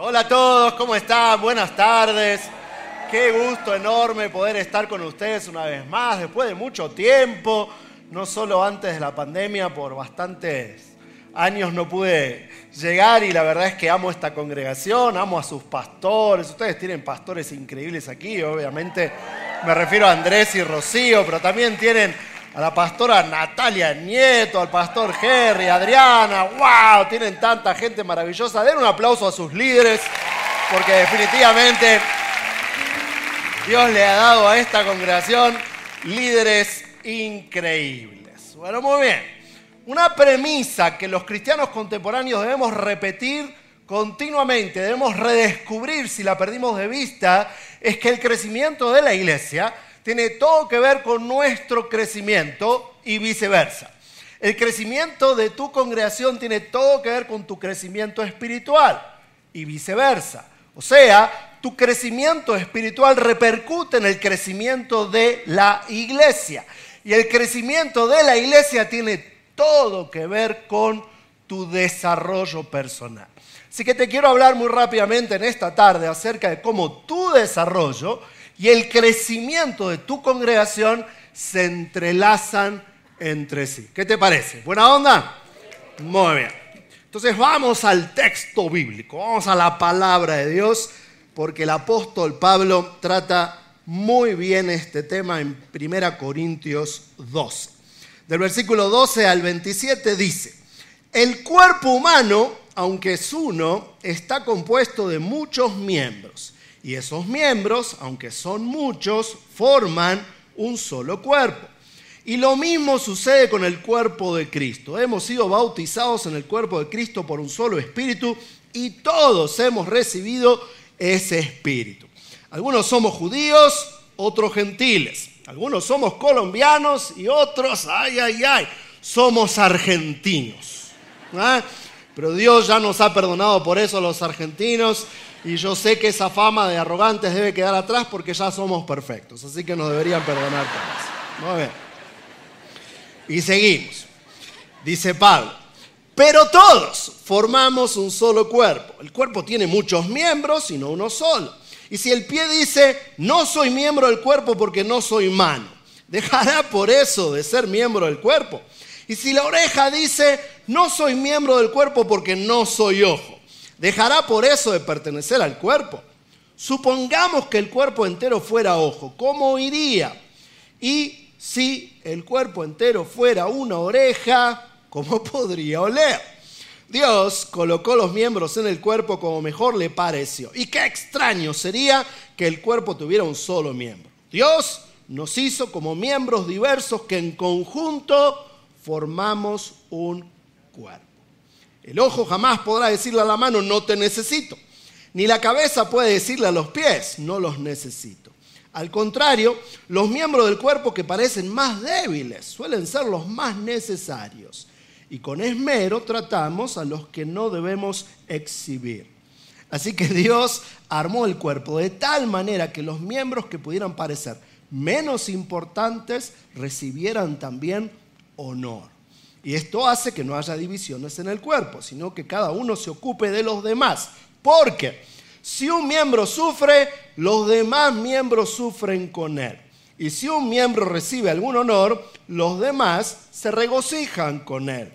Hola a todos, ¿cómo están? Buenas tardes. Qué gusto enorme poder estar con ustedes una vez más, después de mucho tiempo, no solo antes de la pandemia, por bastantes años no pude llegar y la verdad es que amo esta congregación, amo a sus pastores, ustedes tienen pastores increíbles aquí, obviamente me refiero a Andrés y Rocío, pero también tienen a la pastora Natalia Nieto, al pastor Jerry, Adriana, wow, tienen tanta gente maravillosa. Den un aplauso a sus líderes, porque definitivamente Dios le ha dado a esta congregación líderes increíbles. Bueno, muy bien. Una premisa que los cristianos contemporáneos debemos repetir continuamente, debemos redescubrir si la perdimos de vista, es que el crecimiento de la iglesia tiene todo que ver con nuestro crecimiento y viceversa. El crecimiento de tu congregación tiene todo que ver con tu crecimiento espiritual y viceversa. O sea, tu crecimiento espiritual repercute en el crecimiento de la iglesia. Y el crecimiento de la iglesia tiene todo que ver con tu desarrollo personal. Así que te quiero hablar muy rápidamente en esta tarde acerca de cómo tu desarrollo y el crecimiento de tu congregación se entrelazan entre sí. ¿Qué te parece? ¿Buena onda? Muy bien. Entonces vamos al texto bíblico, vamos a la palabra de Dios, porque el apóstol Pablo trata muy bien este tema en 1 Corintios 12. Del versículo 12 al 27 dice, el cuerpo humano, aunque es uno, está compuesto de muchos miembros y esos miembros, aunque son muchos, forman un solo cuerpo. Y lo mismo sucede con el cuerpo de Cristo. Hemos sido bautizados en el cuerpo de Cristo por un solo espíritu y todos hemos recibido ese espíritu. Algunos somos judíos, otros gentiles. Algunos somos colombianos y otros, ay, ay, ay, somos argentinos. ¿Ah? Pero Dios ya nos ha perdonado por eso los argentinos y yo sé que esa fama de arrogantes debe quedar atrás porque ya somos perfectos. Así que nos deberían perdonar todos. Muy bien. Y seguimos. Dice Pablo. Pero todos formamos un solo cuerpo. El cuerpo tiene muchos miembros y no uno solo. Y si el pie dice, no soy miembro del cuerpo porque no soy mano, dejará por eso de ser miembro del cuerpo. Y si la oreja dice, no soy miembro del cuerpo porque no soy ojo, dejará por eso de pertenecer al cuerpo. Supongamos que el cuerpo entero fuera ojo, ¿cómo iría? Y si el cuerpo entero fuera una oreja, ¿cómo podría oler? Dios colocó los miembros en el cuerpo como mejor le pareció. Y qué extraño sería que el cuerpo tuviera un solo miembro. Dios nos hizo como miembros diversos que en conjunto formamos un cuerpo. El ojo jamás podrá decirle a la mano, no te necesito. Ni la cabeza puede decirle a los pies, no los necesito. Al contrario, los miembros del cuerpo que parecen más débiles suelen ser los más necesarios. Y con esmero tratamos a los que no debemos exhibir. Así que Dios armó el cuerpo de tal manera que los miembros que pudieran parecer menos importantes recibieran también honor. Y esto hace que no haya divisiones en el cuerpo, sino que cada uno se ocupe de los demás. Porque si un miembro sufre, los demás miembros sufren con él. Y si un miembro recibe algún honor, los demás se regocijan con él.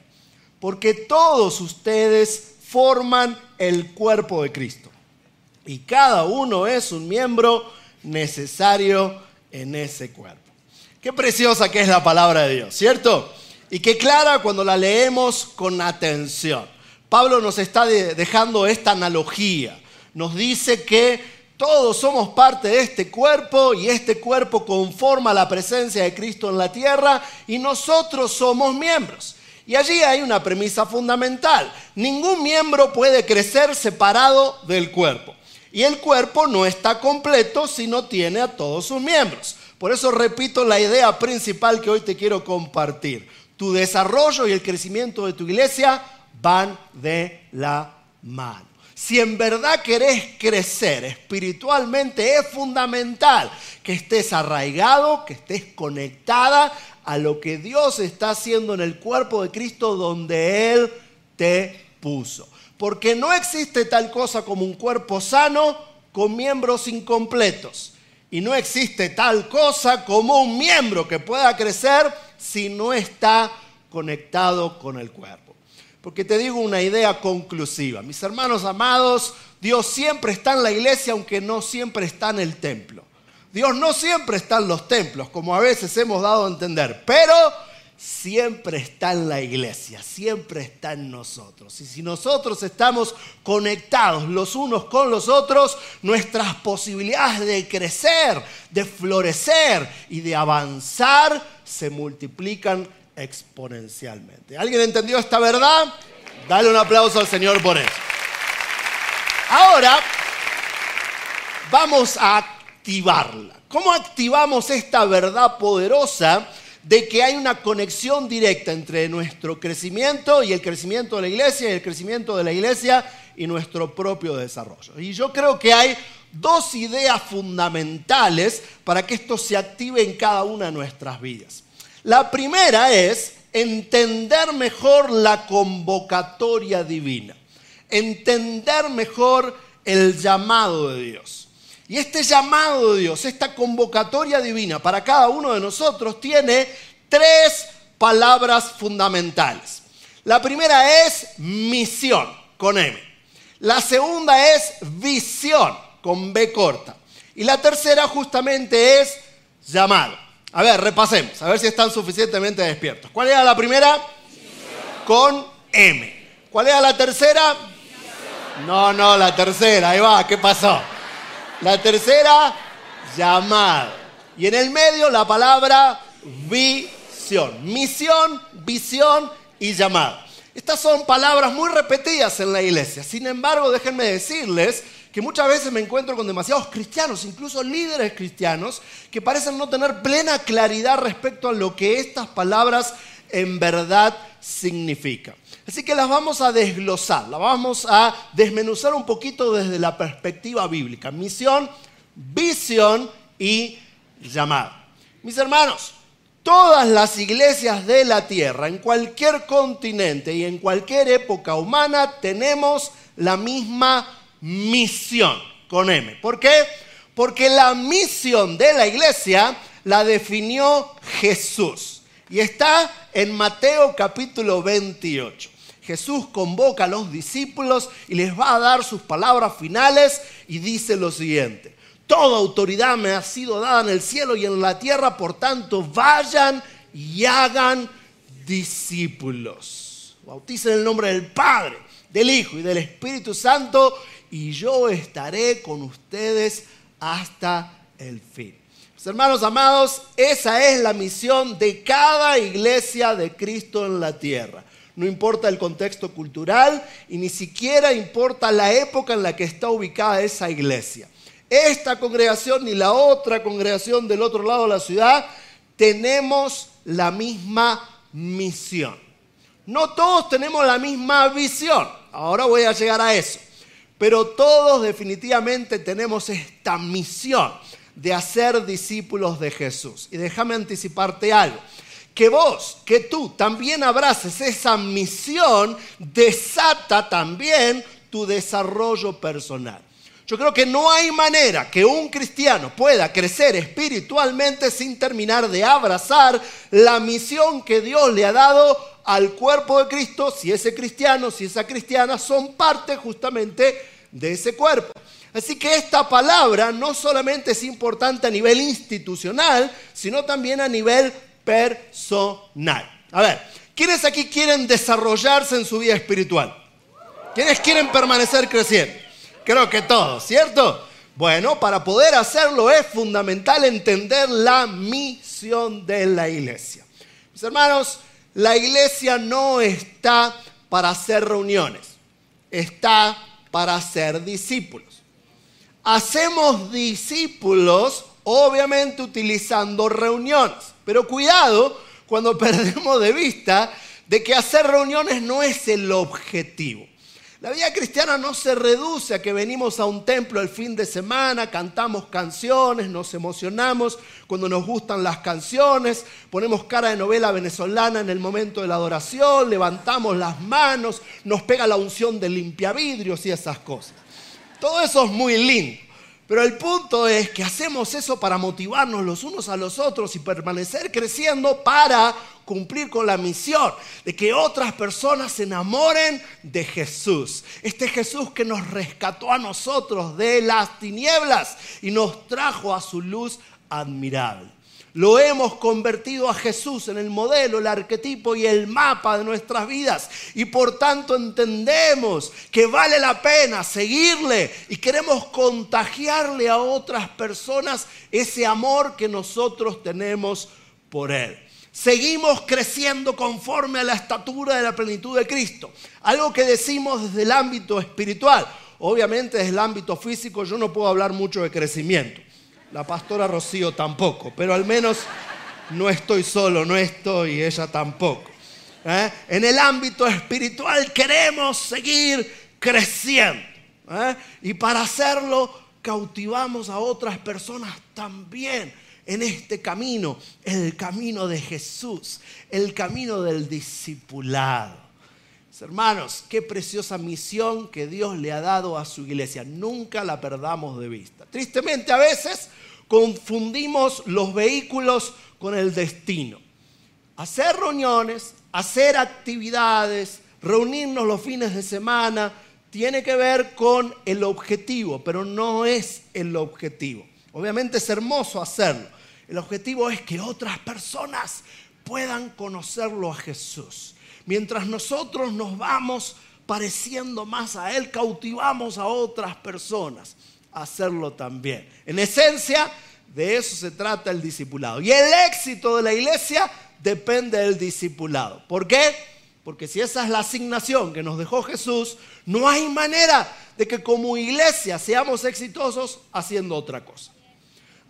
Porque todos ustedes forman el cuerpo de Cristo. Y cada uno es un miembro necesario en ese cuerpo. Qué preciosa que es la palabra de Dios, ¿cierto? y que clara cuando la leemos con atención. Pablo nos está dejando esta analogía. Nos dice que todos somos parte de este cuerpo y este cuerpo conforma la presencia de Cristo en la tierra y nosotros somos miembros. Y allí hay una premisa fundamental. Ningún miembro puede crecer separado del cuerpo. Y el cuerpo no está completo si no tiene a todos sus miembros. Por eso repito la idea principal que hoy te quiero compartir tu desarrollo y el crecimiento de tu iglesia van de la mano. Si en verdad querés crecer espiritualmente, es fundamental que estés arraigado, que estés conectada a lo que Dios está haciendo en el cuerpo de Cristo donde Él te puso. porque no existe tal cosa como un cuerpo sano con miembros incompletos. Y no existe tal cosa como un miembro que pueda crecer si no está conectado con el cuerpo. Porque te digo una idea conclusiva. Mis hermanos amados, Dios siempre está en la iglesia aunque no siempre está en el templo. Dios no siempre está en los templos, como a veces hemos dado a entender, pero siempre está en la iglesia, siempre está en nosotros. Y si nosotros estamos conectados los unos con los otros, nuestras posibilidades de crecer, de florecer y de avanzar se multiplican exponencialmente. ¿Alguien entendió esta verdad? Dale un aplauso al Señor por eso. Ahora vamos a activarla. ¿Cómo activamos esta verdad poderosa de que hay una conexión directa entre nuestro crecimiento y el crecimiento de la iglesia y el crecimiento de la iglesia y nuestro propio desarrollo? Y yo creo que hay dos ideas fundamentales para que esto se active en cada una de nuestras vidas. La primera es entender mejor la convocatoria divina, entender mejor el llamado de Dios. Y este llamado de Dios, esta convocatoria divina para cada uno de nosotros tiene tres palabras fundamentales. La primera es misión, con M. La segunda es visión, con B corta. Y la tercera justamente es llamado. A ver, repasemos, a ver si están suficientemente despiertos. ¿Cuál era la primera? Con M. ¿Cuál era la tercera? No, no, la tercera, ahí va, ¿qué pasó? La tercera, llamado. Y en el medio la palabra visión. Misión, visión y llamado. Estas son palabras muy repetidas en la iglesia. Sin embargo, déjenme decirles que muchas veces me encuentro con demasiados cristianos, incluso líderes cristianos, que parecen no tener plena claridad respecto a lo que estas palabras en verdad significan. Así que las vamos a desglosar, las vamos a desmenuzar un poquito desde la perspectiva bíblica. Misión, visión y llamado. Mis hermanos, todas las iglesias de la tierra, en cualquier continente y en cualquier época humana, tenemos la misma misión con M. ¿Por qué? Porque la misión de la iglesia la definió Jesús. Y está en Mateo capítulo 28. Jesús convoca a los discípulos y les va a dar sus palabras finales y dice lo siguiente. Toda autoridad me ha sido dada en el cielo y en la tierra, por tanto vayan y hagan discípulos. Bauticen el nombre del Padre, del Hijo y del Espíritu Santo y yo estaré con ustedes hasta el fin. Mis hermanos amados, esa es la misión de cada iglesia de Cristo en la tierra. No importa el contexto cultural y ni siquiera importa la época en la que está ubicada esa iglesia. Esta congregación ni la otra congregación del otro lado de la ciudad tenemos la misma misión. No todos tenemos la misma visión. Ahora voy a llegar a eso. Pero todos definitivamente tenemos esta misión de hacer discípulos de Jesús. Y déjame anticiparte algo. Que vos, que tú también abraces esa misión, desata también tu desarrollo personal. Yo creo que no hay manera que un cristiano pueda crecer espiritualmente sin terminar de abrazar la misión que Dios le ha dado al cuerpo de Cristo, si ese cristiano, si esa cristiana son parte justamente de ese cuerpo. Así que esta palabra no solamente es importante a nivel institucional, sino también a nivel personal. A ver, ¿quiénes aquí quieren desarrollarse en su vida espiritual? ¿Quiénes quieren permanecer creciendo? Creo que todos, ¿cierto? Bueno, para poder hacerlo es fundamental entender la misión de la iglesia. Mis hermanos, la iglesia no está para hacer reuniones, está para ser discípulos. Hacemos discípulos obviamente utilizando reuniones, pero cuidado cuando perdemos de vista de que hacer reuniones no es el objetivo. La vida cristiana no se reduce a que venimos a un templo el fin de semana, cantamos canciones, nos emocionamos cuando nos gustan las canciones, ponemos cara de novela venezolana en el momento de la adoración, levantamos las manos, nos pega la unción de limpiavidrios y esas cosas. Todo eso es muy lindo. Pero el punto es que hacemos eso para motivarnos los unos a los otros y permanecer creciendo para cumplir con la misión de que otras personas se enamoren de Jesús. Este Jesús que nos rescató a nosotros de las tinieblas y nos trajo a su luz admirable. Lo hemos convertido a Jesús en el modelo, el arquetipo y el mapa de nuestras vidas. Y por tanto entendemos que vale la pena seguirle y queremos contagiarle a otras personas ese amor que nosotros tenemos por Él. Seguimos creciendo conforme a la estatura de la plenitud de Cristo. Algo que decimos desde el ámbito espiritual. Obviamente desde el ámbito físico yo no puedo hablar mucho de crecimiento. La pastora Rocío tampoco, pero al menos no estoy solo, no estoy ella tampoco. ¿eh? En el ámbito espiritual queremos seguir creciendo. ¿eh? Y para hacerlo cautivamos a otras personas también en este camino, el camino de Jesús, el camino del discipulado. Hermanos, qué preciosa misión que Dios le ha dado a su iglesia. Nunca la perdamos de vista. Tristemente a veces confundimos los vehículos con el destino. Hacer reuniones, hacer actividades, reunirnos los fines de semana, tiene que ver con el objetivo, pero no es el objetivo. Obviamente es hermoso hacerlo. El objetivo es que otras personas puedan conocerlo a Jesús. Mientras nosotros nos vamos pareciendo más a Él, cautivamos a otras personas hacerlo también. En esencia, de eso se trata el discipulado. Y el éxito de la iglesia depende del discipulado. ¿Por qué? Porque si esa es la asignación que nos dejó Jesús, no hay manera de que como iglesia seamos exitosos haciendo otra cosa.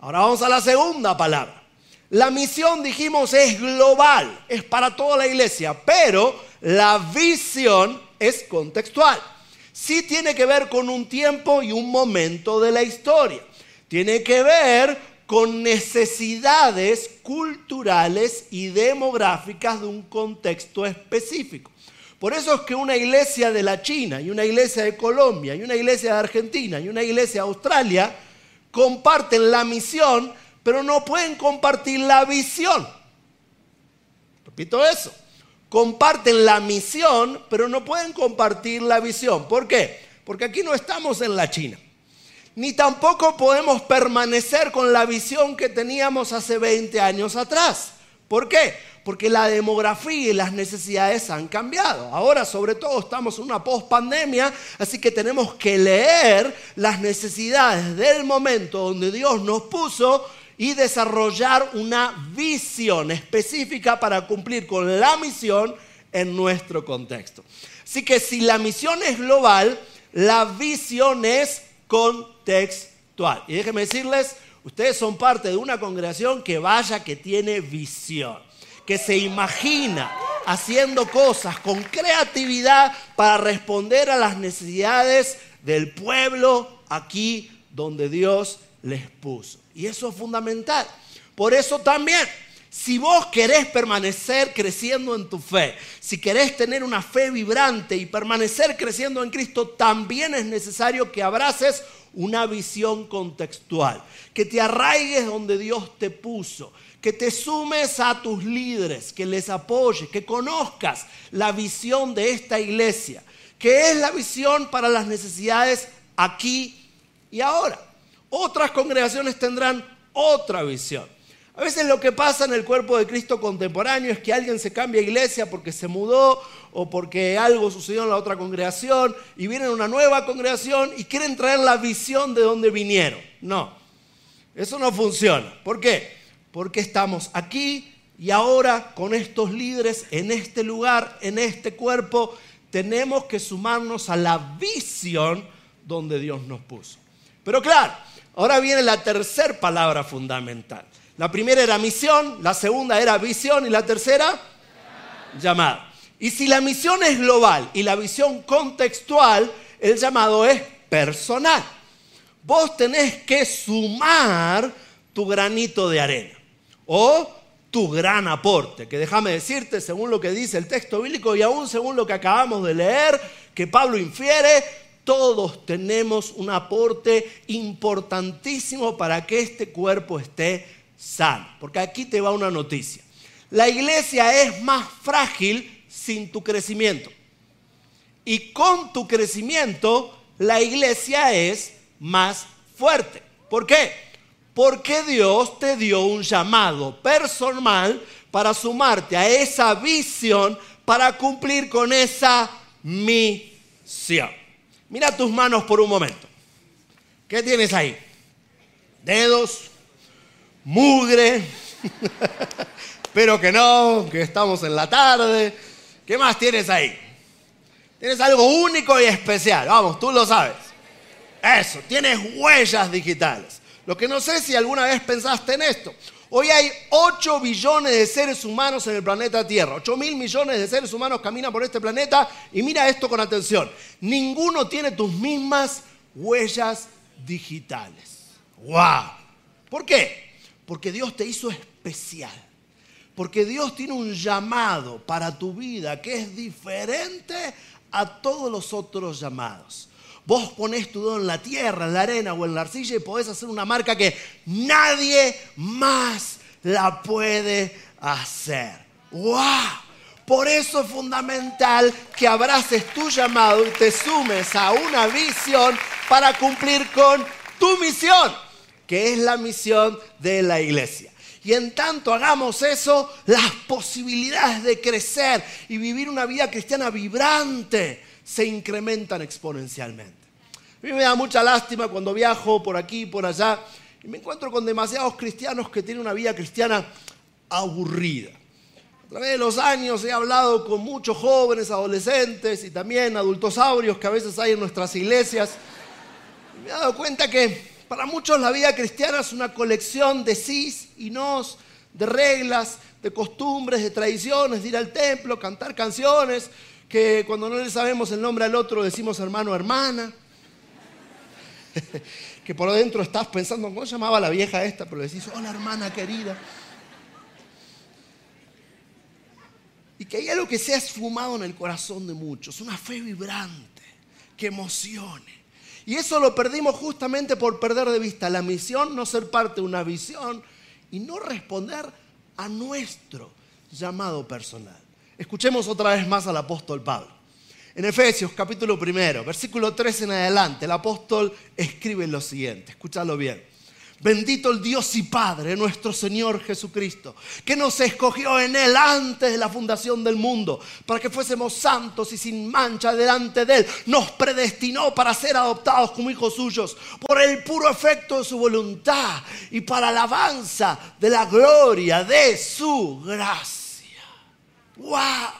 Ahora vamos a la segunda palabra. La misión, dijimos, es global, es para toda la iglesia, pero la visión es contextual sí tiene que ver con un tiempo y un momento de la historia. Tiene que ver con necesidades culturales y demográficas de un contexto específico. Por eso es que una iglesia de la China y una iglesia de Colombia y una iglesia de Argentina y una iglesia de Australia comparten la misión, pero no pueden compartir la visión. Repito eso comparten la misión, pero no pueden compartir la visión. ¿Por qué? Porque aquí no estamos en la China. Ni tampoco podemos permanecer con la visión que teníamos hace 20 años atrás. ¿Por qué? Porque la demografía y las necesidades han cambiado. Ahora, sobre todo, estamos en una post-pandemia, así que tenemos que leer las necesidades del momento donde Dios nos puso y desarrollar una visión específica para cumplir con la misión en nuestro contexto. Así que si la misión es global, la visión es contextual. Y déjenme decirles, ustedes son parte de una congregación que vaya que tiene visión, que se imagina haciendo cosas con creatividad para responder a las necesidades del pueblo aquí donde Dios les puso. Y eso es fundamental. Por eso también, si vos querés permanecer creciendo en tu fe, si querés tener una fe vibrante y permanecer creciendo en Cristo, también es necesario que abraces una visión contextual, que te arraigues donde Dios te puso, que te sumes a tus líderes, que les apoyes, que conozcas la visión de esta iglesia, que es la visión para las necesidades aquí y ahora. Otras congregaciones tendrán otra visión. A veces lo que pasa en el cuerpo de Cristo contemporáneo es que alguien se cambia de iglesia porque se mudó o porque algo sucedió en la otra congregación y vienen a una nueva congregación y quieren traer la visión de donde vinieron. No, eso no funciona. ¿Por qué? Porque estamos aquí y ahora con estos líderes en este lugar, en este cuerpo, tenemos que sumarnos a la visión donde Dios nos puso. Pero claro, Ahora viene la tercera palabra fundamental. La primera era misión, la segunda era visión y la tercera llamada. Y si la misión es global y la visión contextual, el llamado es personal. Vos tenés que sumar tu granito de arena o tu gran aporte, que déjame decirte, según lo que dice el texto bíblico y aún según lo que acabamos de leer, que Pablo infiere, todos tenemos un aporte importantísimo para que este cuerpo esté sano. Porque aquí te va una noticia. La iglesia es más frágil sin tu crecimiento. Y con tu crecimiento, la iglesia es más fuerte. ¿Por qué? Porque Dios te dio un llamado personal para sumarte a esa visión, para cumplir con esa misión. Mira tus manos por un momento. ¿Qué tienes ahí? Dedos, mugre. Espero que no, que estamos en la tarde. ¿Qué más tienes ahí? Tienes algo único y especial. Vamos, tú lo sabes. Eso, tienes huellas digitales. Lo que no sé si alguna vez pensaste en esto. Hoy hay 8 billones de seres humanos en el planeta Tierra. 8 mil millones de seres humanos caminan por este planeta. Y mira esto con atención. Ninguno tiene tus mismas huellas digitales. ¡Wow! ¿Por qué? Porque Dios te hizo especial. Porque Dios tiene un llamado para tu vida que es diferente a todos los otros llamados. Vos ponés tu dedo en la tierra, en la arena o en la arcilla y podés hacer una marca que nadie más la puede hacer. ¡Wow! Por eso es fundamental que abraces tu llamado y te sumes a una visión para cumplir con tu misión, que es la misión de la iglesia. Y en tanto hagamos eso, las posibilidades de crecer y vivir una vida cristiana vibrante se incrementan exponencialmente. A mí me da mucha lástima cuando viajo por aquí por allá y me encuentro con demasiados cristianos que tienen una vida cristiana aburrida. A través de los años he hablado con muchos jóvenes, adolescentes y también adultosaurios que a veces hay en nuestras iglesias. Y me he dado cuenta que para muchos la vida cristiana es una colección de sís y nos, de reglas, de costumbres, de tradiciones, de ir al templo, cantar canciones, que cuando no le sabemos el nombre al otro decimos hermano hermana. que por dentro estás pensando, ¿cómo llamaba la vieja esta? Pero le decís, hola hermana querida. Y que hay algo que se ha esfumado en el corazón de muchos, una fe vibrante, que emocione. Y eso lo perdimos justamente por perder de vista la misión, no ser parte de una visión y no responder a nuestro llamado personal. Escuchemos otra vez más al apóstol Pablo. En Efesios capítulo primero, versículo 3 en adelante, el apóstol escribe lo siguiente, escúchalo bien. Bendito el Dios y Padre, nuestro Señor Jesucristo, que nos escogió en Él antes de la fundación del mundo, para que fuésemos santos y sin mancha delante de Él. Nos predestinó para ser adoptados como hijos suyos por el puro efecto de su voluntad y para alabanza de la gloria de su gracia. ¡Wow!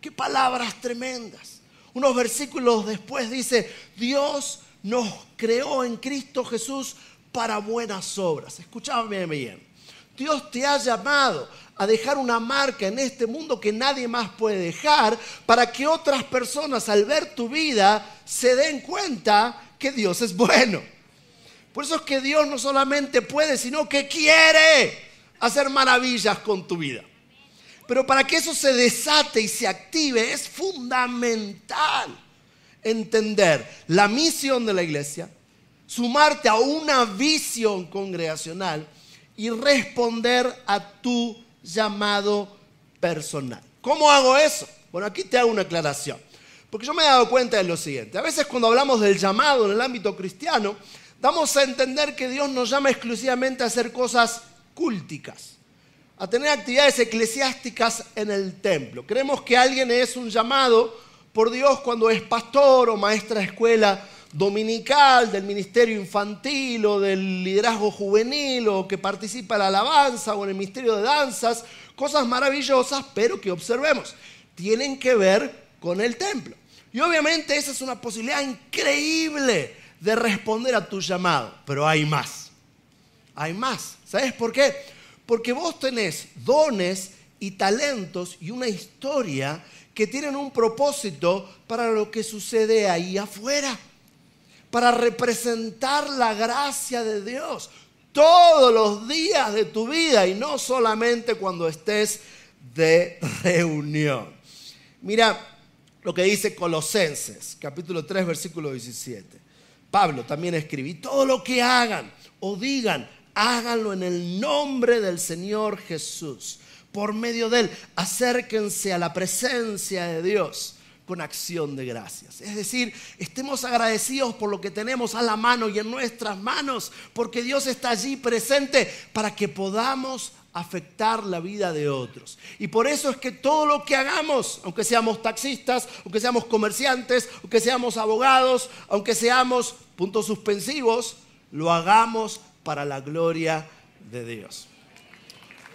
¡Qué palabras tremendas! Unos versículos después dice, Dios nos creó en Cristo Jesús para buenas obras. Escúchame bien. Dios te ha llamado a dejar una marca en este mundo que nadie más puede dejar para que otras personas al ver tu vida se den cuenta que Dios es bueno. Por eso es que Dios no solamente puede, sino que quiere hacer maravillas con tu vida. Pero para que eso se desate y se active es fundamental entender la misión de la iglesia, sumarte a una visión congregacional y responder a tu llamado personal. ¿Cómo hago eso? Bueno, aquí te hago una aclaración. Porque yo me he dado cuenta de lo siguiente. A veces cuando hablamos del llamado en el ámbito cristiano, damos a entender que Dios nos llama exclusivamente a hacer cosas cúlticas, a tener actividades eclesiásticas en el templo. Creemos que alguien es un llamado por Dios cuando es pastor o maestra de escuela dominical, del ministerio infantil o del liderazgo juvenil o que participa en la alabanza o en el ministerio de danzas, cosas maravillosas, pero que observemos, tienen que ver con el templo. Y obviamente esa es una posibilidad increíble de responder a tu llamado, pero hay más. Hay más. ¿Sabes por qué? Porque vos tenés dones y talentos y una historia que tienen un propósito para lo que sucede ahí afuera, para representar la gracia de Dios todos los días de tu vida y no solamente cuando estés de reunión. Mira lo que dice Colosenses, capítulo 3, versículo 17. Pablo también escribí, todo lo que hagan o digan, háganlo en el nombre del Señor Jesús. Por medio de él, acérquense a la presencia de Dios con acción de gracias. Es decir, estemos agradecidos por lo que tenemos a la mano y en nuestras manos, porque Dios está allí presente para que podamos afectar la vida de otros. Y por eso es que todo lo que hagamos, aunque seamos taxistas, aunque seamos comerciantes, aunque seamos abogados, aunque seamos puntos suspensivos, lo hagamos para la gloria de Dios.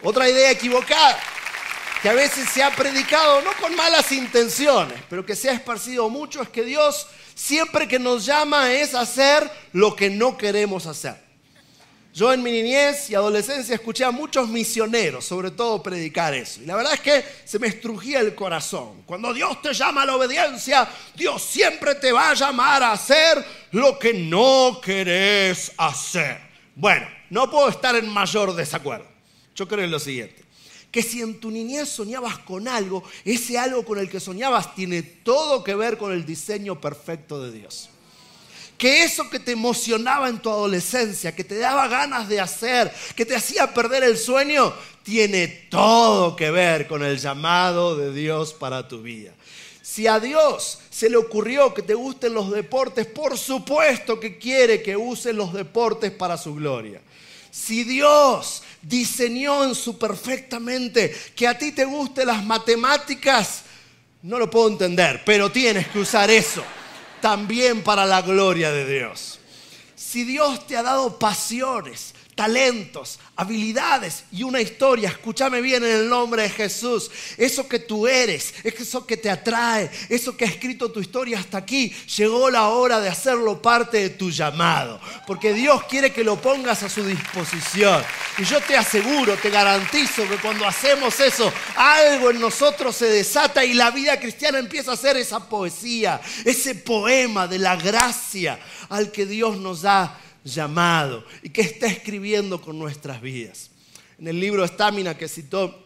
Otra idea equivocada que a veces se ha predicado, no con malas intenciones, pero que se ha esparcido mucho, es que Dios siempre que nos llama es hacer lo que no queremos hacer. Yo en mi niñez y adolescencia escuché a muchos misioneros, sobre todo, predicar eso. Y la verdad es que se me estrujía el corazón. Cuando Dios te llama a la obediencia, Dios siempre te va a llamar a hacer lo que no querés hacer. Bueno, no puedo estar en mayor desacuerdo. Yo creo en lo siguiente. Que si en tu niñez soñabas con algo, ese algo con el que soñabas tiene todo que ver con el diseño perfecto de Dios que eso que te emocionaba en tu adolescencia, que te daba ganas de hacer, que te hacía perder el sueño, tiene todo que ver con el llamado de Dios para tu vida. Si a Dios se le ocurrió que te gusten los deportes, por supuesto que quiere que uses los deportes para su gloria. Si Dios diseñó en su perfectamente que a ti te gusten las matemáticas, no lo puedo entender, pero tienes que usar eso también para la gloria de Dios. Si Dios te ha dado pasiones, talentos, habilidades y una historia. Escúchame bien en el nombre de Jesús. Eso que tú eres, eso que te atrae, eso que ha escrito tu historia hasta aquí, llegó la hora de hacerlo parte de tu llamado. Porque Dios quiere que lo pongas a su disposición. Y yo te aseguro, te garantizo que cuando hacemos eso, algo en nosotros se desata y la vida cristiana empieza a ser esa poesía, ese poema de la gracia al que Dios nos da llamado y que está escribiendo con nuestras vidas. En el libro Estamina que citó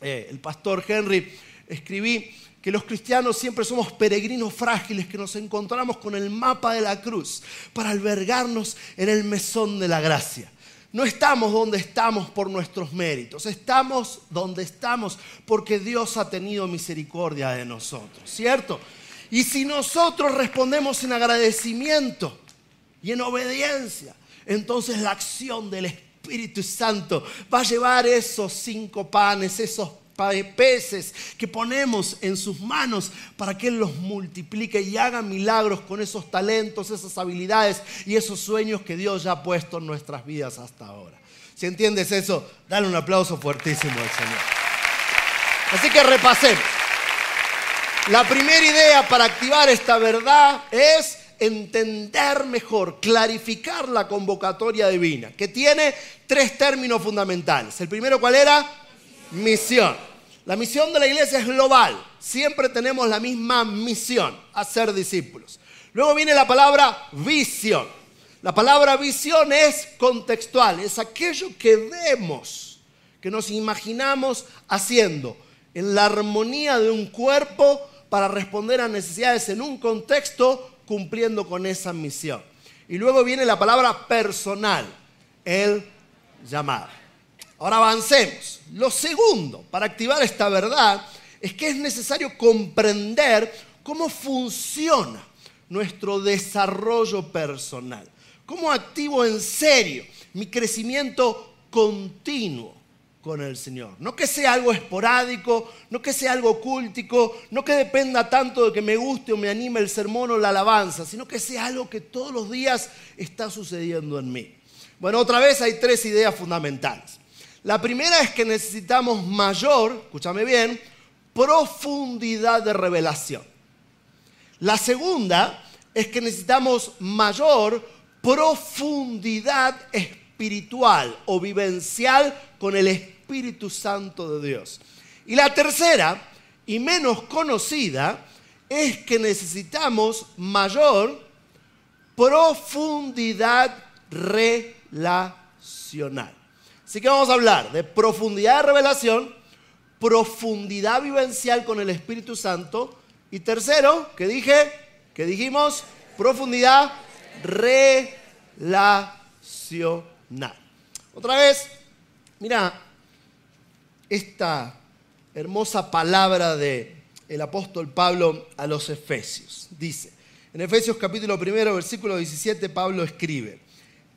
eh, el pastor Henry, escribí que los cristianos siempre somos peregrinos frágiles que nos encontramos con el mapa de la cruz para albergarnos en el mesón de la gracia. No estamos donde estamos por nuestros méritos, estamos donde estamos porque Dios ha tenido misericordia de nosotros, ¿cierto? Y si nosotros respondemos en agradecimiento, y en obediencia, entonces la acción del Espíritu Santo va a llevar esos cinco panes, esos peces que ponemos en sus manos para que Él los multiplique y haga milagros con esos talentos, esas habilidades y esos sueños que Dios ya ha puesto en nuestras vidas hasta ahora. Si entiendes eso, dale un aplauso fuertísimo al Señor. Así que repasemos. La primera idea para activar esta verdad es entender mejor, clarificar la convocatoria divina, que tiene tres términos fundamentales. El primero, ¿cuál era? Misión. La misión de la iglesia es global. Siempre tenemos la misma misión, hacer discípulos. Luego viene la palabra visión. La palabra visión es contextual, es aquello que vemos, que nos imaginamos haciendo en la armonía de un cuerpo para responder a necesidades en un contexto cumpliendo con esa misión. Y luego viene la palabra personal, el llamado. Ahora avancemos. Lo segundo, para activar esta verdad, es que es necesario comprender cómo funciona nuestro desarrollo personal. ¿Cómo activo en serio mi crecimiento continuo? Con el Señor. No que sea algo esporádico, no que sea algo cultico, no que dependa tanto de que me guste o me anime el sermón o la alabanza, sino que sea algo que todos los días está sucediendo en mí. Bueno, otra vez hay tres ideas fundamentales. La primera es que necesitamos mayor, escúchame bien, profundidad de revelación. La segunda es que necesitamos mayor profundidad espiritual o vivencial con el Espíritu Santo de Dios. Y la tercera, y menos conocida es que necesitamos mayor profundidad relacional. Así que vamos a hablar de profundidad de revelación, profundidad vivencial con el Espíritu Santo y tercero, que dije, que dijimos, profundidad relacional. Otra vez, mira esta hermosa palabra de el apóstol Pablo a los Efesios. Dice, en Efesios capítulo primero, versículo 17, Pablo escribe,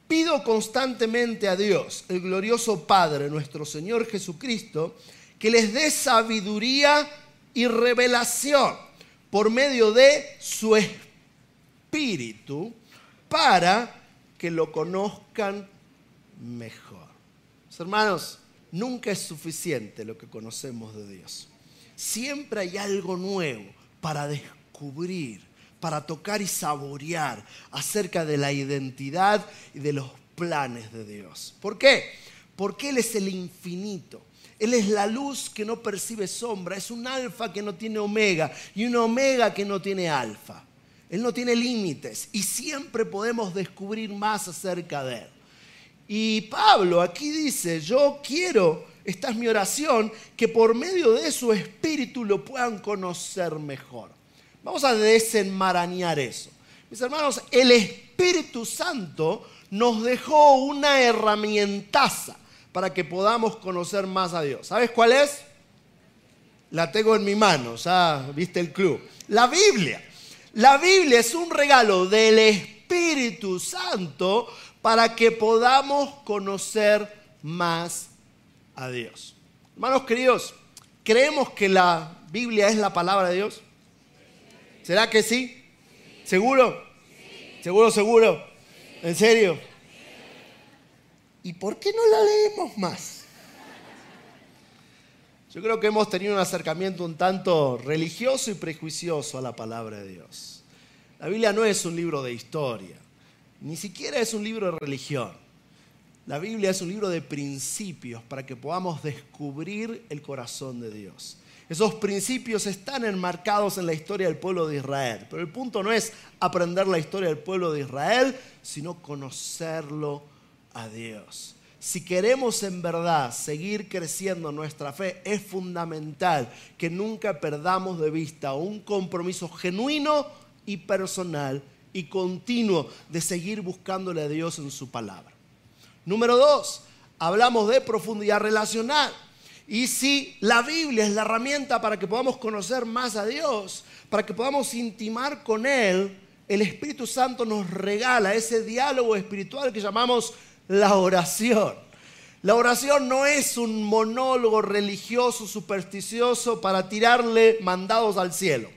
pido constantemente a Dios, el glorioso Padre, nuestro Señor Jesucristo, que les dé sabiduría y revelación por medio de su espíritu para que lo conozcan mejor. Hermanos, nunca es suficiente lo que conocemos de Dios. Siempre hay algo nuevo para descubrir, para tocar y saborear acerca de la identidad y de los planes de Dios. ¿Por qué? Porque Él es el infinito. Él es la luz que no percibe sombra, es un alfa que no tiene omega y un omega que no tiene alfa. Él no tiene límites y siempre podemos descubrir más acerca de Él. Y Pablo aquí dice, yo quiero, esta es mi oración, que por medio de su espíritu lo puedan conocer mejor. Vamos a desenmarañar eso. Mis hermanos, el Espíritu Santo nos dejó una herramientaza para que podamos conocer más a Dios. ¿Sabes cuál es? La tengo en mi mano, ya viste el club. La Biblia. La Biblia es un regalo del Espíritu Santo para que podamos conocer más a Dios. Hermanos queridos, ¿creemos que la Biblia es la palabra de Dios? ¿Será que sí? ¿Seguro? ¿Seguro, seguro? ¿En serio? ¿Y por qué no la leemos más? Yo creo que hemos tenido un acercamiento un tanto religioso y prejuicioso a la palabra de Dios. La Biblia no es un libro de historia. Ni siquiera es un libro de religión. La Biblia es un libro de principios para que podamos descubrir el corazón de Dios. Esos principios están enmarcados en la historia del pueblo de Israel. Pero el punto no es aprender la historia del pueblo de Israel, sino conocerlo a Dios. Si queremos en verdad seguir creciendo nuestra fe, es fundamental que nunca perdamos de vista un compromiso genuino y personal y continuo de seguir buscándole a Dios en su palabra. Número dos, hablamos de profundidad relacional. Y si la Biblia es la herramienta para que podamos conocer más a Dios, para que podamos intimar con Él, el Espíritu Santo nos regala ese diálogo espiritual que llamamos la oración. La oración no es un monólogo religioso, supersticioso para tirarle mandados al cielo,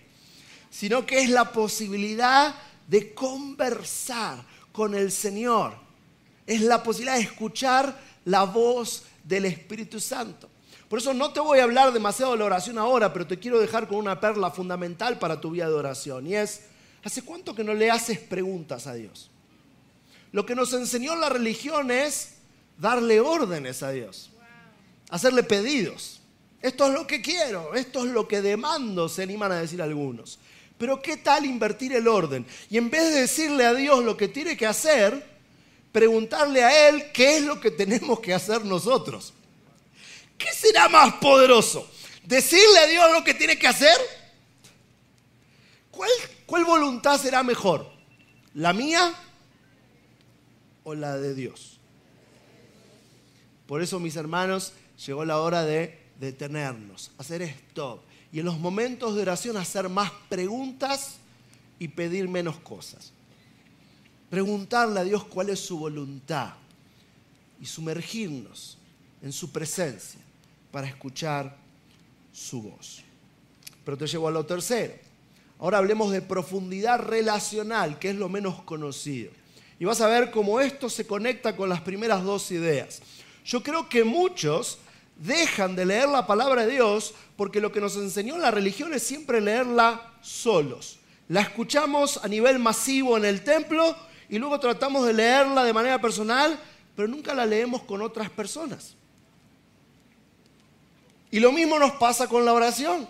sino que es la posibilidad de conversar con el Señor. Es la posibilidad de escuchar la voz del Espíritu Santo. Por eso no te voy a hablar demasiado de la oración ahora, pero te quiero dejar con una perla fundamental para tu vida de oración. Y es, ¿hace cuánto que no le haces preguntas a Dios? Lo que nos enseñó la religión es darle órdenes a Dios, hacerle pedidos. Esto es lo que quiero, esto es lo que demando, se animan a decir algunos. Pero ¿qué tal invertir el orden? Y en vez de decirle a Dios lo que tiene que hacer, preguntarle a Él qué es lo que tenemos que hacer nosotros. ¿Qué será más poderoso? ¿Decirle a Dios lo que tiene que hacer? ¿Cuál, cuál voluntad será mejor? ¿La mía o la de Dios? Por eso, mis hermanos, llegó la hora de detenernos, hacer stop y en los momentos de oración hacer más preguntas y pedir menos cosas. Preguntarle a Dios cuál es su voluntad y sumergirnos en su presencia para escuchar su voz. Pero te llevo a lo tercero. Ahora hablemos de profundidad relacional, que es lo menos conocido. Y vas a ver cómo esto se conecta con las primeras dos ideas. Yo creo que muchos dejan de leer la palabra de Dios porque lo que nos enseñó la religión es siempre leerla solos. La escuchamos a nivel masivo en el templo y luego tratamos de leerla de manera personal, pero nunca la leemos con otras personas. Y lo mismo nos pasa con la oración.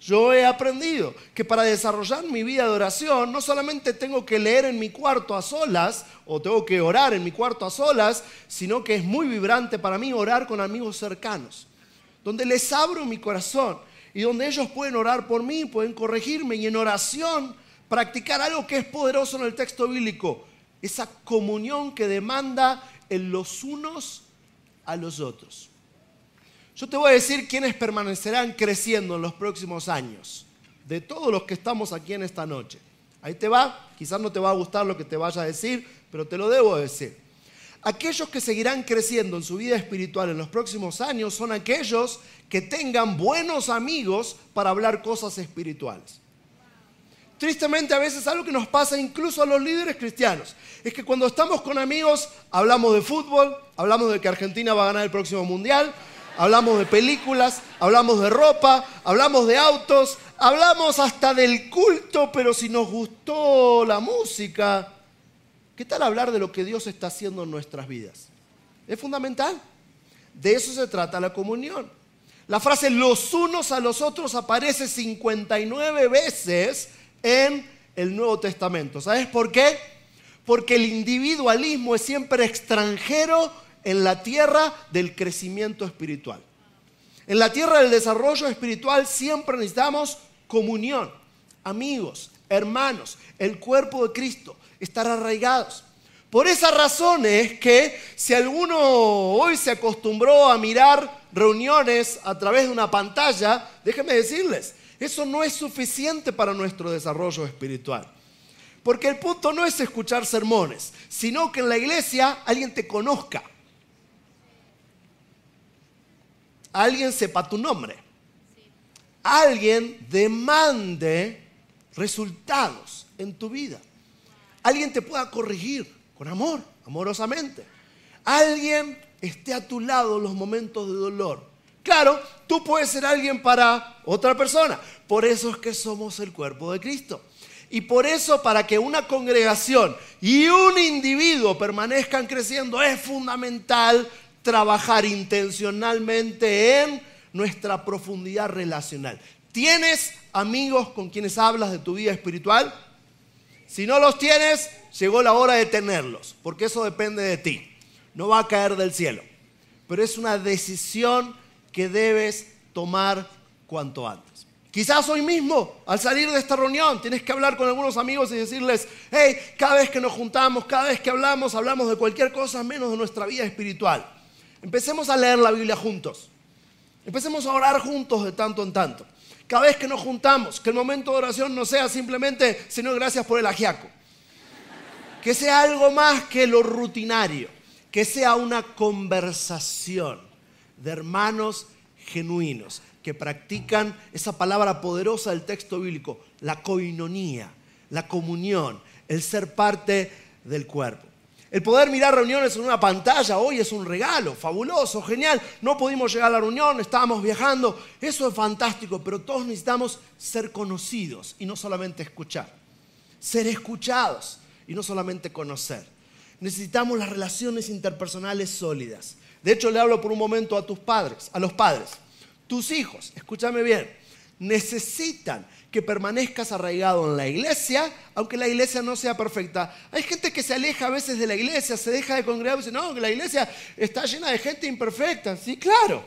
Yo he aprendido que para desarrollar mi vida de oración no solamente tengo que leer en mi cuarto a solas o tengo que orar en mi cuarto a solas, sino que es muy vibrante para mí orar con amigos cercanos, donde les abro mi corazón y donde ellos pueden orar por mí, pueden corregirme y en oración practicar algo que es poderoso en el texto bíblico, esa comunión que demanda en los unos a los otros. Yo te voy a decir quiénes permanecerán creciendo en los próximos años, de todos los que estamos aquí en esta noche. Ahí te va, quizás no te va a gustar lo que te vaya a decir, pero te lo debo decir. Aquellos que seguirán creciendo en su vida espiritual en los próximos años son aquellos que tengan buenos amigos para hablar cosas espirituales. Tristemente a veces algo que nos pasa incluso a los líderes cristianos es que cuando estamos con amigos hablamos de fútbol, hablamos de que Argentina va a ganar el próximo mundial, hablamos de películas, hablamos de ropa, hablamos de autos, hablamos hasta del culto, pero si nos gustó la música, ¿qué tal hablar de lo que Dios está haciendo en nuestras vidas? Es fundamental. De eso se trata la comunión. La frase los unos a los otros aparece 59 veces en el Nuevo Testamento. ¿Sabes por qué? Porque el individualismo es siempre extranjero en la tierra del crecimiento espiritual. En la tierra del desarrollo espiritual siempre necesitamos comunión, amigos, hermanos, el cuerpo de Cristo, estar arraigados. Por esa razón es que si alguno hoy se acostumbró a mirar reuniones a través de una pantalla, déjenme decirles, eso no es suficiente para nuestro desarrollo espiritual. Porque el punto no es escuchar sermones, sino que en la iglesia alguien te conozca. Alguien sepa tu nombre. Alguien demande resultados en tu vida. Alguien te pueda corregir con amor, amorosamente. Alguien esté a tu lado en los momentos de dolor. Claro, tú puedes ser alguien para otra persona. Por eso es que somos el cuerpo de Cristo. Y por eso para que una congregación y un individuo permanezcan creciendo es fundamental trabajar intencionalmente en nuestra profundidad relacional. ¿Tienes amigos con quienes hablas de tu vida espiritual? Si no los tienes, llegó la hora de tenerlos, porque eso depende de ti. No va a caer del cielo. Pero es una decisión que debes tomar cuanto antes. Quizás hoy mismo, al salir de esta reunión, tienes que hablar con algunos amigos y decirles, hey, cada vez que nos juntamos, cada vez que hablamos, hablamos de cualquier cosa menos de nuestra vida espiritual. Empecemos a leer la Biblia juntos. Empecemos a orar juntos de tanto en tanto. Cada vez que nos juntamos, que el momento de oración no sea simplemente, Señor, gracias por el ajiaco. Que sea algo más que lo rutinario. Que sea una conversación de hermanos genuinos que practican esa palabra poderosa del texto bíblico, la coinonía, la comunión, el ser parte del cuerpo. El poder mirar reuniones en una pantalla hoy es un regalo, fabuloso, genial. No pudimos llegar a la reunión, estábamos viajando. Eso es fantástico, pero todos necesitamos ser conocidos y no solamente escuchar. Ser escuchados y no solamente conocer. Necesitamos las relaciones interpersonales sólidas. De hecho, le hablo por un momento a tus padres, a los padres. Tus hijos, escúchame bien, necesitan que permanezcas arraigado en la iglesia, aunque la iglesia no sea perfecta. Hay gente que se aleja a veces de la iglesia, se deja de congregar y dice, no, que la iglesia está llena de gente imperfecta. Sí, claro.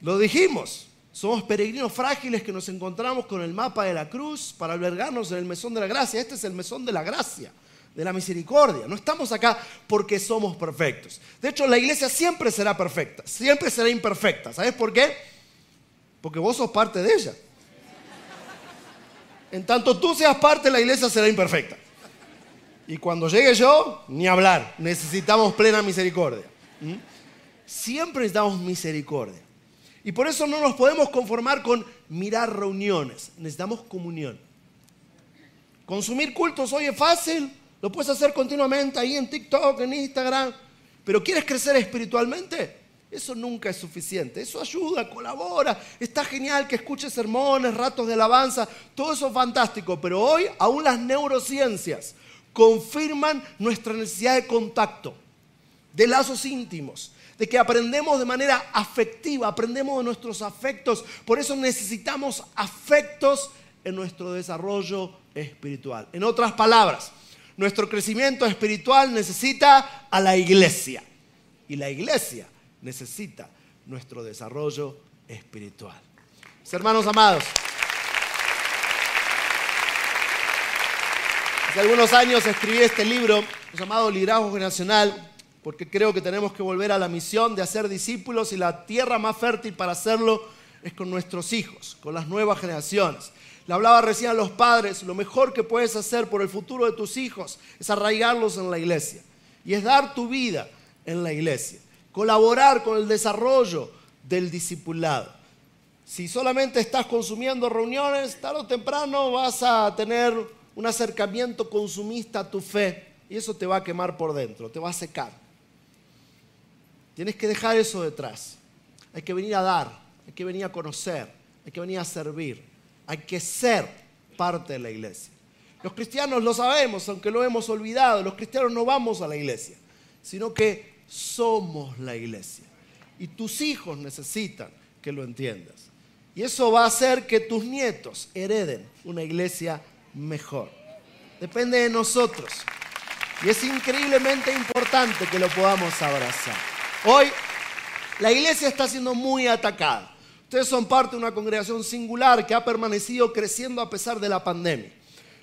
Lo dijimos. Somos peregrinos frágiles que nos encontramos con el mapa de la cruz para albergarnos en el mesón de la gracia. Este es el mesón de la gracia, de la misericordia. No estamos acá porque somos perfectos. De hecho, la iglesia siempre será perfecta, siempre será imperfecta. ¿Sabes por qué? Porque vos sos parte de ella. En tanto tú seas parte, la iglesia será imperfecta. Y cuando llegue yo, ni hablar. Necesitamos plena misericordia. ¿Mm? Siempre necesitamos misericordia. Y por eso no nos podemos conformar con mirar reuniones. Necesitamos comunión. Consumir cultos hoy es fácil. Lo puedes hacer continuamente ahí en TikTok, en Instagram. Pero ¿quieres crecer espiritualmente? Eso nunca es suficiente. Eso ayuda, colabora. Está genial que escuches sermones, ratos de alabanza. Todo eso es fantástico. Pero hoy aún las neurociencias confirman nuestra necesidad de contacto. de lazos íntimos, de que aprendemos de manera afectiva, aprendemos de nuestros afectos. Por eso necesitamos afectos en nuestro desarrollo espiritual. En otras palabras, nuestro crecimiento espiritual necesita a la iglesia y la iglesia necesita nuestro desarrollo espiritual. Mis hermanos amados, hace algunos años escribí este libro llamado Liderazgo Generacional porque creo que tenemos que volver a la misión de hacer discípulos y la tierra más fértil para hacerlo es con nuestros hijos, con las nuevas generaciones. Le hablaba recién a los padres, lo mejor que puedes hacer por el futuro de tus hijos es arraigarlos en la iglesia y es dar tu vida en la iglesia, colaborar con el desarrollo del discipulado. Si solamente estás consumiendo reuniones, tarde o temprano vas a tener un acercamiento consumista a tu fe y eso te va a quemar por dentro, te va a secar. Tienes que dejar eso detrás. Hay que venir a dar, hay que venir a conocer, hay que venir a servir, hay que ser parte de la iglesia. Los cristianos lo sabemos, aunque lo hemos olvidado, los cristianos no vamos a la iglesia, sino que somos la iglesia. Y tus hijos necesitan que lo entiendas. Y eso va a hacer que tus nietos hereden una iglesia mejor. Depende de nosotros. Y es increíblemente importante que lo podamos abrazar. Hoy la iglesia está siendo muy atacada. Ustedes son parte de una congregación singular que ha permanecido creciendo a pesar de la pandemia.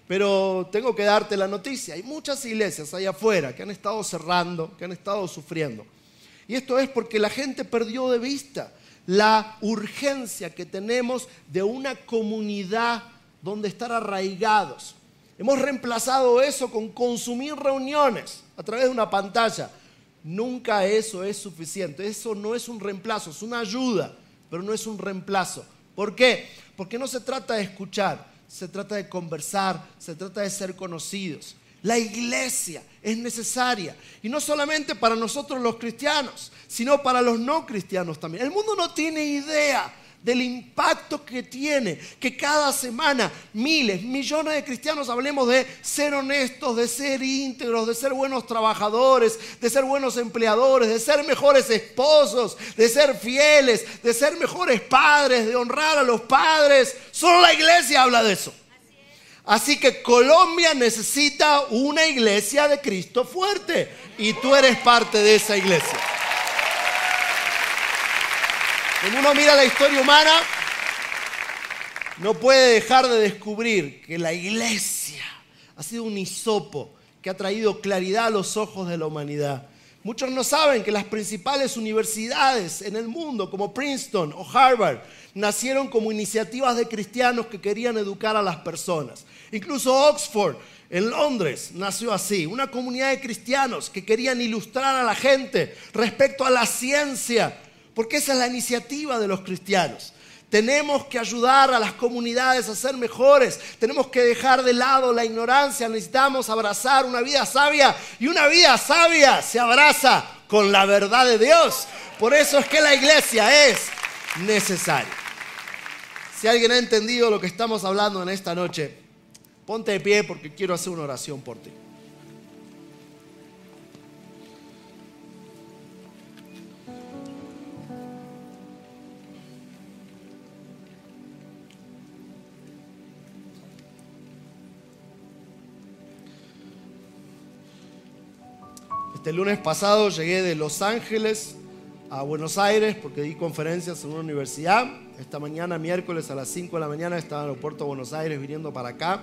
Pero tengo que darte la noticia, hay muchas iglesias allá afuera que han estado cerrando, que han estado sufriendo. Y esto es porque la gente perdió de vista la urgencia que tenemos de una comunidad donde estar arraigados. Hemos reemplazado eso con consumir reuniones a través de una pantalla. Nunca eso es suficiente. Eso no es un reemplazo, es una ayuda, pero no es un reemplazo. ¿Por qué? Porque no se trata de escuchar, se trata de conversar, se trata de ser conocidos. La iglesia es necesaria. Y no solamente para nosotros los cristianos, sino para los no cristianos también. El mundo no tiene idea del impacto que tiene que cada semana miles, millones de cristianos hablemos de ser honestos, de ser íntegros, de ser buenos trabajadores, de ser buenos empleadores, de ser mejores esposos, de ser fieles, de ser mejores padres, de honrar a los padres. Solo la iglesia habla de eso. Así que Colombia necesita una iglesia de Cristo fuerte y tú eres parte de esa iglesia. Cuando uno mira la historia humana, no puede dejar de descubrir que la iglesia ha sido un hisopo que ha traído claridad a los ojos de la humanidad. Muchos no saben que las principales universidades en el mundo, como Princeton o Harvard, nacieron como iniciativas de cristianos que querían educar a las personas. Incluso Oxford, en Londres, nació así, una comunidad de cristianos que querían ilustrar a la gente respecto a la ciencia porque esa es la iniciativa de los cristianos. Tenemos que ayudar a las comunidades a ser mejores. Tenemos que dejar de lado la ignorancia. Necesitamos abrazar una vida sabia. Y una vida sabia se abraza con la verdad de Dios. Por eso es que la iglesia es necesaria. Si alguien ha entendido lo que estamos hablando en esta noche, ponte de pie porque quiero hacer una oración por ti. Este lunes pasado llegué de Los Ángeles a Buenos Aires porque di conferencias en una universidad. Esta mañana, miércoles a las 5 de la mañana, estaba en el aeropuerto de Buenos Aires viniendo para acá.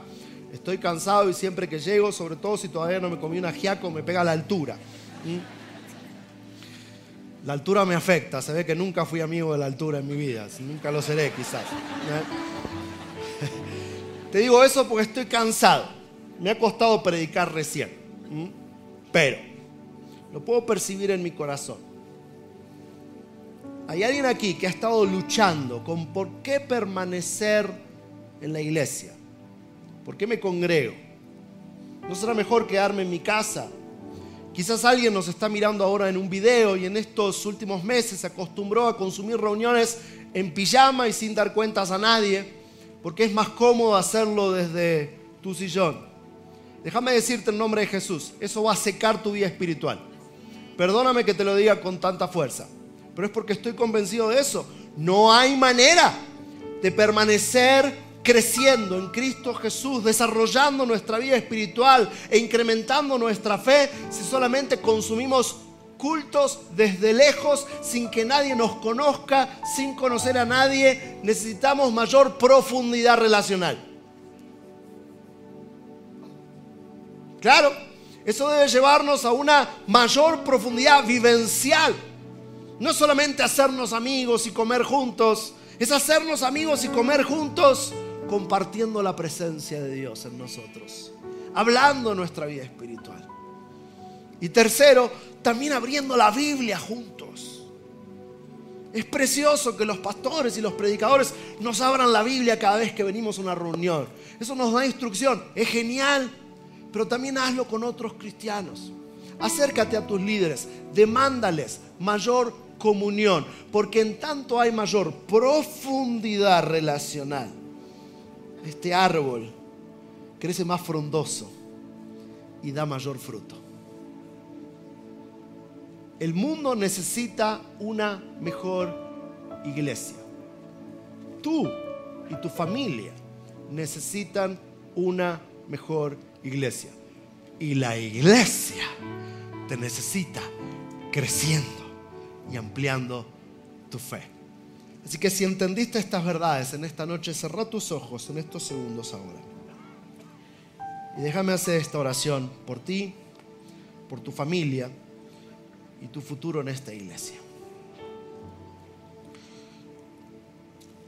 Estoy cansado y siempre que llego, sobre todo si todavía no me comí un ajiaco, me pega la altura. ¿Mm? La altura me afecta, se ve que nunca fui amigo de la altura en mi vida, nunca lo seré quizás. Te digo eso porque estoy cansado. Me ha costado predicar recién. ¿Mm? Pero lo puedo percibir en mi corazón. Hay alguien aquí que ha estado luchando con por qué permanecer en la iglesia. ¿Por qué me congrego? ¿No será mejor quedarme en mi casa? Quizás alguien nos está mirando ahora en un video y en estos últimos meses se acostumbró a consumir reuniones en pijama y sin dar cuentas a nadie, porque es más cómodo hacerlo desde tu sillón. Déjame decirte en nombre de Jesús, eso va a secar tu vida espiritual Perdóname que te lo diga con tanta fuerza, pero es porque estoy convencido de eso. No hay manera de permanecer creciendo en Cristo Jesús, desarrollando nuestra vida espiritual e incrementando nuestra fe si solamente consumimos cultos desde lejos, sin que nadie nos conozca, sin conocer a nadie. Necesitamos mayor profundidad relacional. Claro, eso debe llevarnos a una mayor profundidad vivencial. No solamente hacernos amigos y comer juntos, es hacernos amigos y comer juntos compartiendo la presencia de Dios en nosotros, hablando nuestra vida espiritual. Y tercero, también abriendo la Biblia juntos. Es precioso que los pastores y los predicadores nos abran la Biblia cada vez que venimos a una reunión. Eso nos da instrucción. Es genial, pero también hazlo con otros cristianos. Acércate a tus líderes, demándales mayor comunión, porque en tanto hay mayor profundidad relacional. Este árbol crece más frondoso y da mayor fruto. El mundo necesita una mejor iglesia. Tú y tu familia necesitan una mejor iglesia. Y la iglesia te necesita creciendo y ampliando tu fe. Así que si entendiste estas verdades en esta noche, cerrá tus ojos en estos segundos ahora. Y déjame hacer esta oración por ti, por tu familia y tu futuro en esta iglesia.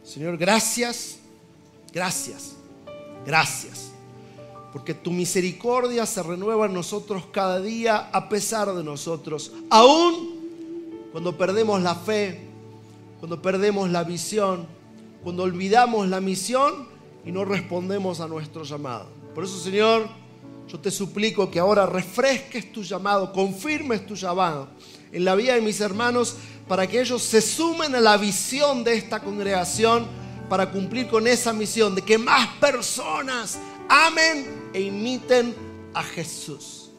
Señor, gracias, gracias, gracias, porque tu misericordia se renueva en nosotros cada día a pesar de nosotros, aún cuando perdemos la fe, cuando perdemos la visión, cuando olvidamos la misión y no respondemos a nuestro llamado. Por eso, Señor, yo te suplico que ahora refresques tu llamado, confirmes tu llamado en la vida de mis hermanos para que ellos se sumen a la visión de esta congregación para cumplir con esa misión de que más personas amen e imiten a Jesús.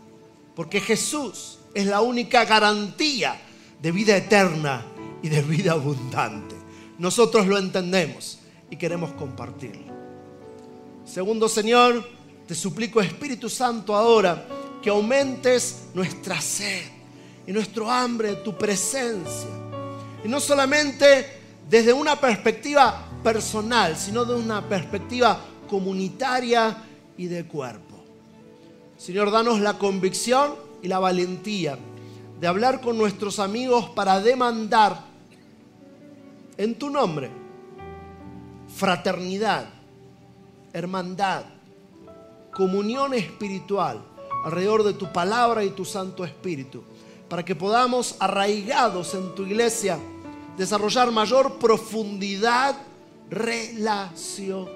Porque Jesús es la única garantía de vida eterna y de vida abundante. Nosotros lo entendemos y queremos compartirlo. Segundo, Señor, te suplico, Espíritu Santo, ahora que aumentes nuestra sed y nuestro hambre de tu presencia. Y no solamente desde una perspectiva personal, sino de una perspectiva comunitaria y de cuerpo. Señor, danos la convicción y la valentía de hablar con nuestros amigos para demandar en tu nombre fraternidad, hermandad, comunión espiritual alrededor de tu palabra y tu Santo Espíritu, para que podamos, arraigados en tu iglesia, desarrollar mayor profundidad relacional.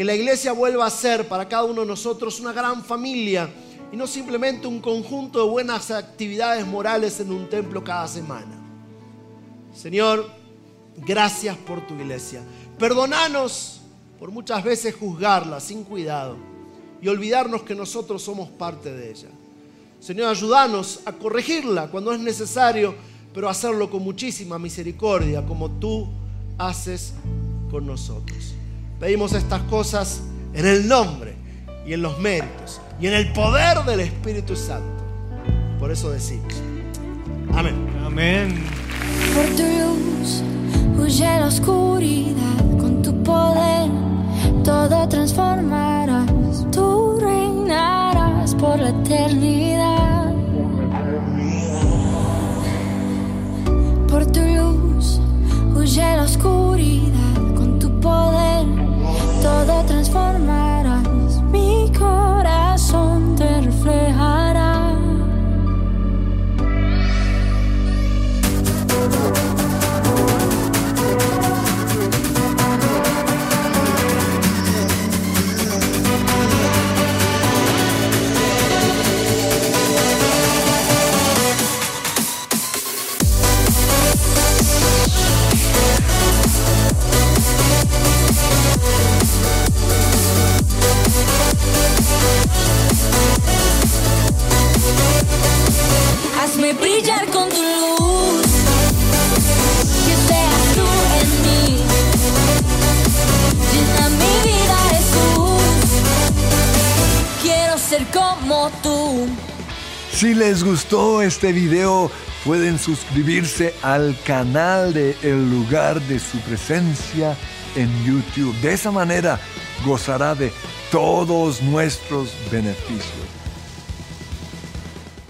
Que la iglesia vuelva a ser para cada uno de nosotros una gran familia y no simplemente un conjunto de buenas actividades morales en un templo cada semana. Señor, gracias por tu iglesia. Perdonanos por muchas veces juzgarla sin cuidado y olvidarnos que nosotros somos parte de ella. Señor, ayúdanos a corregirla cuando es necesario, pero hacerlo con muchísima misericordia, como tú haces con nosotros. Pedimos estas cosas en el nombre y en los méritos y en el poder del Espíritu Santo. Por eso decimos, amén. Amén. Por tu luz huye la oscuridad con tu poder todo transformarás, tú reinarás por la eternidad. Por tu luz huye la oscuridad, todo transformarás, Brillar con tu luz. Que seas tú en mí. Llena mi vida. Quiero ser como tú. Si les gustó este video, pueden suscribirse al canal de El lugar de su presencia en YouTube. De esa manera gozará de todos nuestros beneficios.